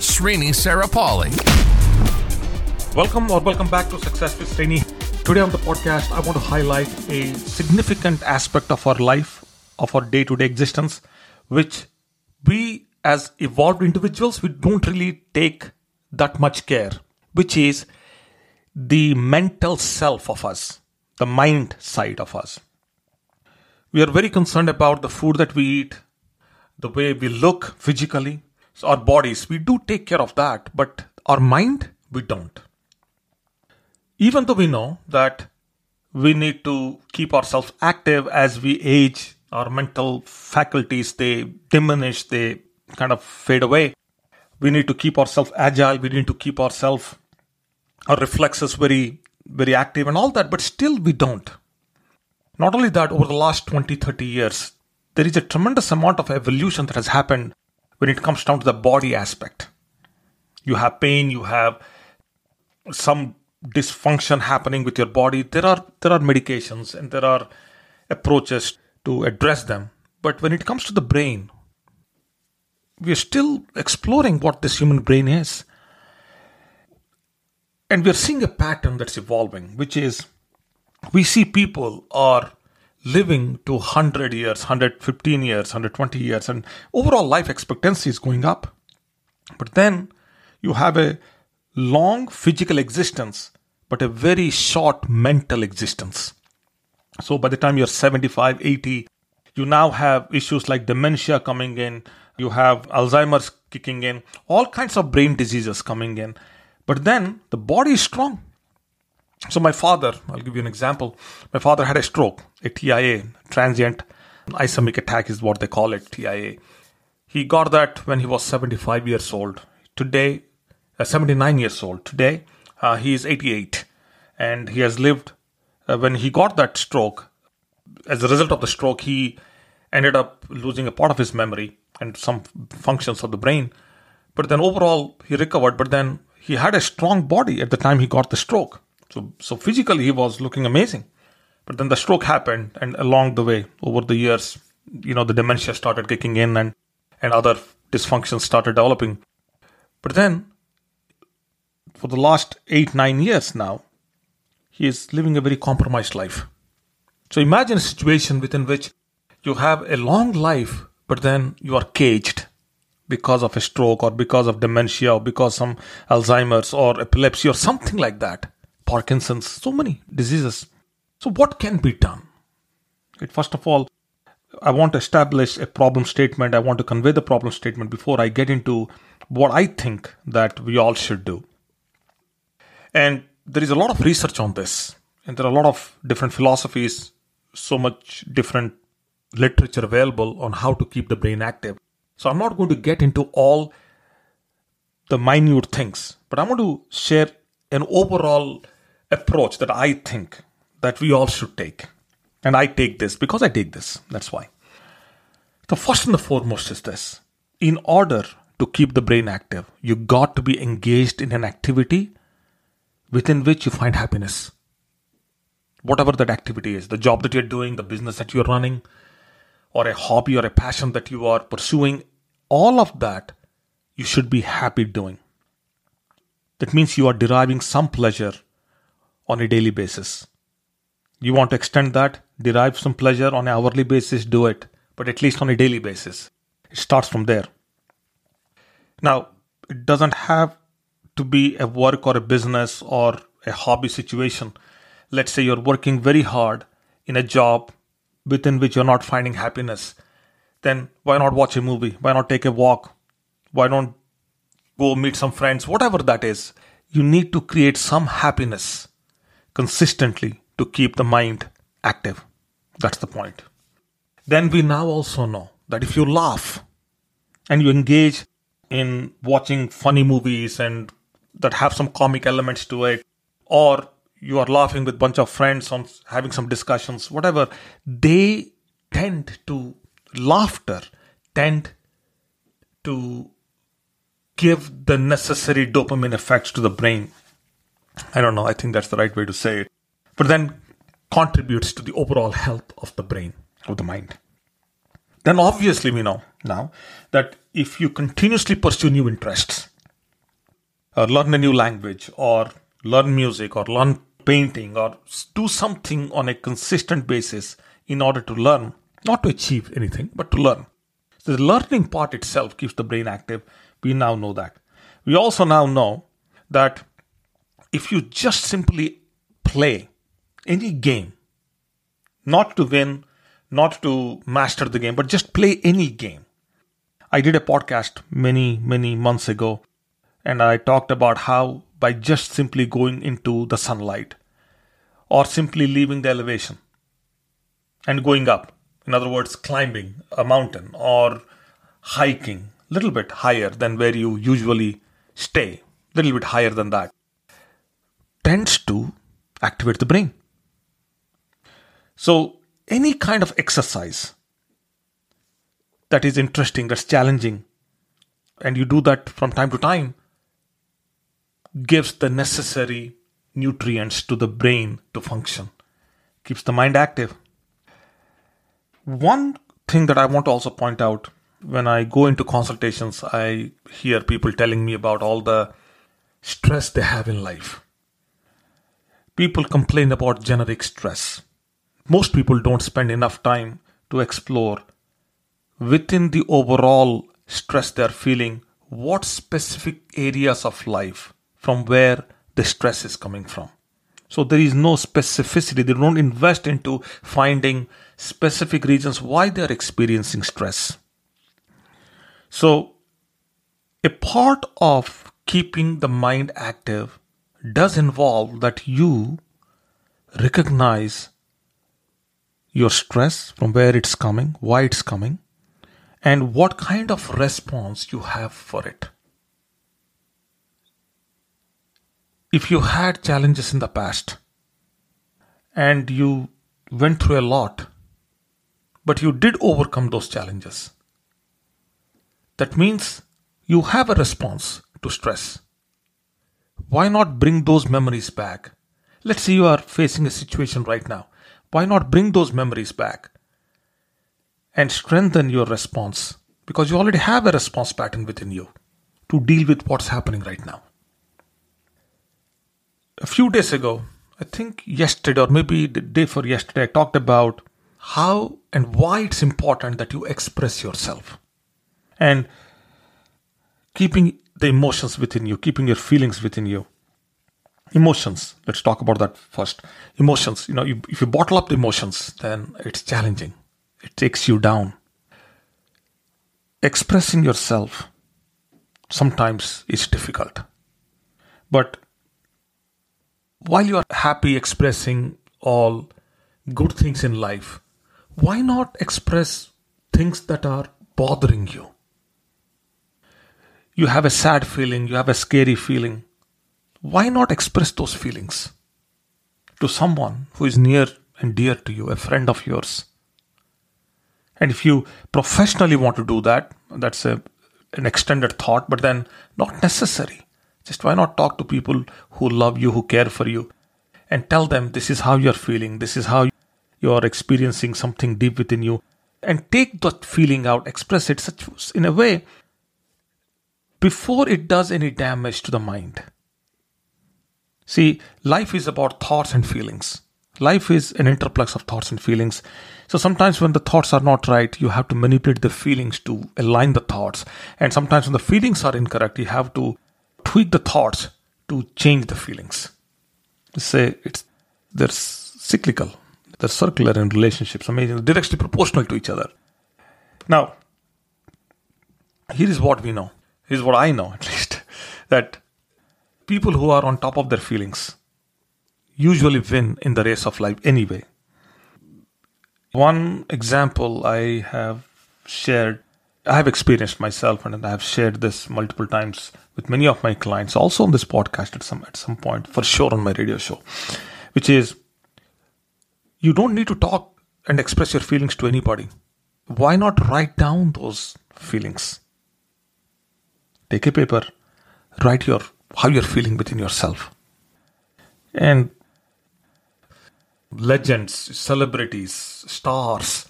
Srini Sarapalli. Welcome or welcome back to Success with Srini. Today on the podcast, I want to highlight a significant aspect of our life, of our day to day existence, which we as evolved individuals, we don't really take that much care, which is the mental self of us, the mind side of us. We are very concerned about the food that we eat, the way we look physically, so our bodies. We do take care of that, but our mind, we don't even though we know that we need to keep ourselves active as we age, our mental faculties they diminish, they kind of fade away. We need to keep ourselves agile, we need to keep ourselves our reflexes very very active and all that, but still we don't. Not only that, over the last 20, 30 years, there is a tremendous amount of evolution that has happened when it comes down to the body aspect. You have pain, you have some dysfunction happening with your body. There are there are medications and there are approaches to address them. But when it comes to the brain we are still exploring what this human brain is. And we are seeing a pattern that's evolving which is we see people are living to 100 years 115 years 120 years and overall life expectancy is going up but then you have a long physical existence, but a very short mental existence. So by the time you're 75, 80, you now have issues like dementia coming in, you have Alzheimer's kicking in, all kinds of brain diseases coming in. But then the body is strong. So my father, I'll give you an example. My father had a stroke, a TIA, transient ischemic attack is what they call it, TIA. He got that when he was 75 years old. Today, uh, 79 years old. Today, uh, he is 88, and he has lived. Uh, when he got that stroke, as a result of the stroke, he ended up losing a part of his memory and some functions of the brain. But then overall, he recovered. But then he had a strong body at the time he got the stroke. So, so physically, he was looking amazing. But then the stroke happened, and along the way, over the years, you know, the dementia started kicking in, and and other dysfunctions started developing. But then for the last eight, nine years now, he is living a very compromised life. So imagine a situation within which you have a long life, but then you are caged because of a stroke or because of dementia or because some Alzheimer's or epilepsy or something like that. Parkinson's, so many diseases. So what can be done? It, first of all, I want to establish a problem statement. I want to convey the problem statement before I get into what I think that we all should do. And there is a lot of research on this, and there are a lot of different philosophies, so much different literature available on how to keep the brain active. So I'm not going to get into all the minute things, but I'm going to share an overall approach that I think that we all should take. And I take this because I take this. That's why. The first and the foremost is this. In order to keep the brain active, you got to be engaged in an activity within which you find happiness. Whatever that activity is, the job that you're doing, the business that you're running, or a hobby or a passion that you are pursuing, all of that you should be happy doing. That means you are deriving some pleasure on a daily basis. You want to extend that, derive some pleasure on an hourly basis, do it, but at least on a daily basis. It starts from there. Now, it doesn't have to be a work or a business or a hobby situation. Let's say you're working very hard in a job within which you're not finding happiness. Then why not watch a movie? Why not take a walk? Why not go meet some friends? Whatever that is, you need to create some happiness consistently to keep the mind active. That's the point. Then we now also know that if you laugh and you engage in watching funny movies and that have some comic elements to it, or you are laughing with bunch of friends on having some discussions, whatever, they tend to laughter tend to give the necessary dopamine effects to the brain. I don't know, I think that's the right way to say it. But then contributes to the overall health of the brain, of the mind. Then obviously we know now that if you continuously pursue new interests, or learn a new language, or learn music, or learn painting, or do something on a consistent basis in order to learn, not to achieve anything, but to learn. So the learning part itself keeps the brain active. We now know that. We also now know that if you just simply play any game, not to win, not to master the game, but just play any game. I did a podcast many, many months ago, and I talked about how by just simply going into the sunlight or simply leaving the elevation and going up, in other words, climbing a mountain or hiking a little bit higher than where you usually stay, a little bit higher than that, tends to activate the brain. So, any kind of exercise that is interesting, that's challenging, and you do that from time to time, gives the necessary nutrients to the brain to function, keeps the mind active. One thing that I want to also point out when I go into consultations, I hear people telling me about all the stress they have in life. People complain about generic stress. Most people don't spend enough time to explore within the overall stress they're feeling what specific areas of life from where the stress is coming from. So there is no specificity. They don't invest into finding specific reasons why they're experiencing stress. So a part of keeping the mind active does involve that you recognize your stress from where it's coming, why it's coming, and what kind of response you have for it. if you had challenges in the past and you went through a lot, but you did overcome those challenges, that means you have a response to stress. Why not bring those memories back? Let's say you are facing a situation right now. Why not bring those memories back and strengthen your response? Because you already have a response pattern within you to deal with what's happening right now a few days ago, I think yesterday or maybe the day for yesterday, I talked about how and why it's important that you express yourself and keeping the emotions within you, keeping your feelings within you. Emotions, let's talk about that first. Emotions, you know, if you bottle up the emotions, then it's challenging, it takes you down. Expressing yourself sometimes is difficult, but while you are happy expressing all good things in life, why not express things that are bothering you? You have a sad feeling, you have a scary feeling. Why not express those feelings to someone who is near and dear to you, a friend of yours? And if you professionally want to do that, that's a, an extended thought, but then not necessary. Just why not talk to people who love you, who care for you, and tell them this is how you're feeling, this is how you are experiencing something deep within you, and take that feeling out, express it such in a way before it does any damage to the mind. See, life is about thoughts and feelings. Life is an interplex of thoughts and feelings. So sometimes when the thoughts are not right, you have to manipulate the feelings to align the thoughts. And sometimes when the feelings are incorrect, you have to tweak the thoughts to change the feelings. Say it's they're cyclical, they're circular in relationships, amazing, directly proportional to each other. Now, here is what we know. Here's what I know at least that people who are on top of their feelings usually win in the race of life anyway. One example I have shared I have experienced myself, and I have shared this multiple times with many of my clients, also on this podcast at some at some point, for sure on my radio show, which is you don't need to talk and express your feelings to anybody. Why not write down those feelings? Take a paper, write your how you're feeling within yourself. And legends, celebrities, stars,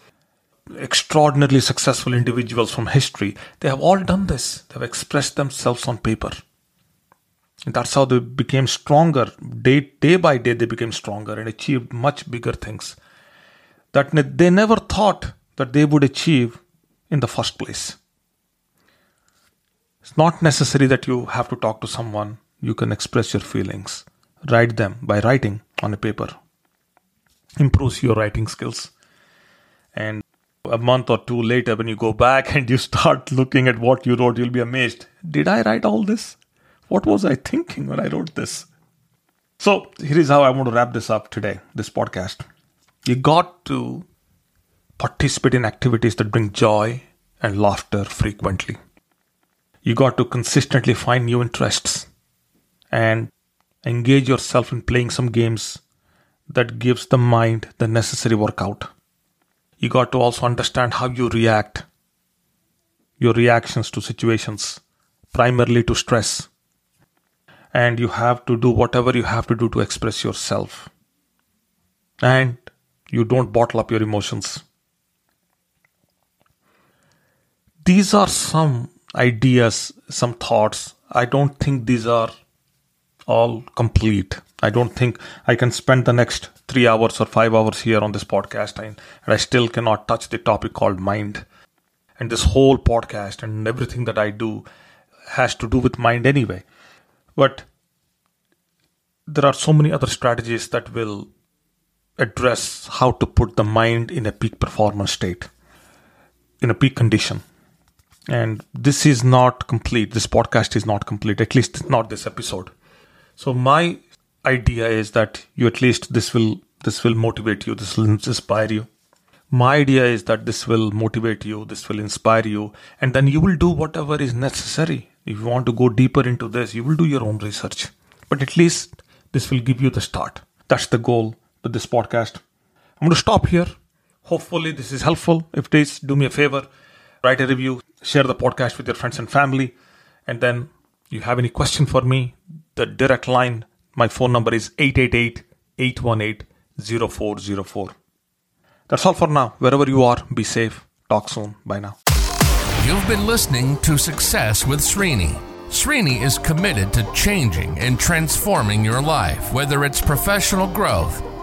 extraordinarily successful individuals from history, they have all done this. They have expressed themselves on paper. And that's how they became stronger. Day, day by day, they became stronger and achieved much bigger things that they never thought that they would achieve in the first place. It's not necessary that you have to talk to someone. You can express your feelings. Write them by writing on a paper. Improves your writing skills. And a month or two later, when you go back and you start looking at what you wrote, you'll be amazed. Did I write all this? What was I thinking when I wrote this? So, here is how I want to wrap this up today, this podcast. You got to participate in activities that bring joy and laughter frequently. You got to consistently find new interests and engage yourself in playing some games that gives the mind the necessary workout. You got to also understand how you react, your reactions to situations, primarily to stress. And you have to do whatever you have to do to express yourself. And you don't bottle up your emotions. These are some ideas, some thoughts. I don't think these are all complete. I don't think I can spend the next three hours or five hours here on this podcast and, I still cannot touch the topic called mind. And this whole podcast and everything that I do has to do with mind anyway. But there are so many other strategies that will address how to put the mind in a peak performance state, in a peak condition. And this is not complete. This podcast is not complete, at least not this episode. So my idea is that you at least this will this will motivate you, this will inspire you. My idea is that this will motivate you, this will inspire you, and then you will do whatever is necessary. If you want to go deeper into this, you will do your own research. But at least this will give you the start. That's the goal with this podcast. I'm going to stop here. Hopefully, this is helpful. If it is, do me a favor, write a review, share the podcast with your friends and family. And then you have any question for me, the direct line, my phone number is 888 818 0404. That's all for now. Wherever you are, be safe. Talk soon. Bye now. You've been listening to Success with Srini. Srini is committed to changing and transforming your life, whether it's professional growth,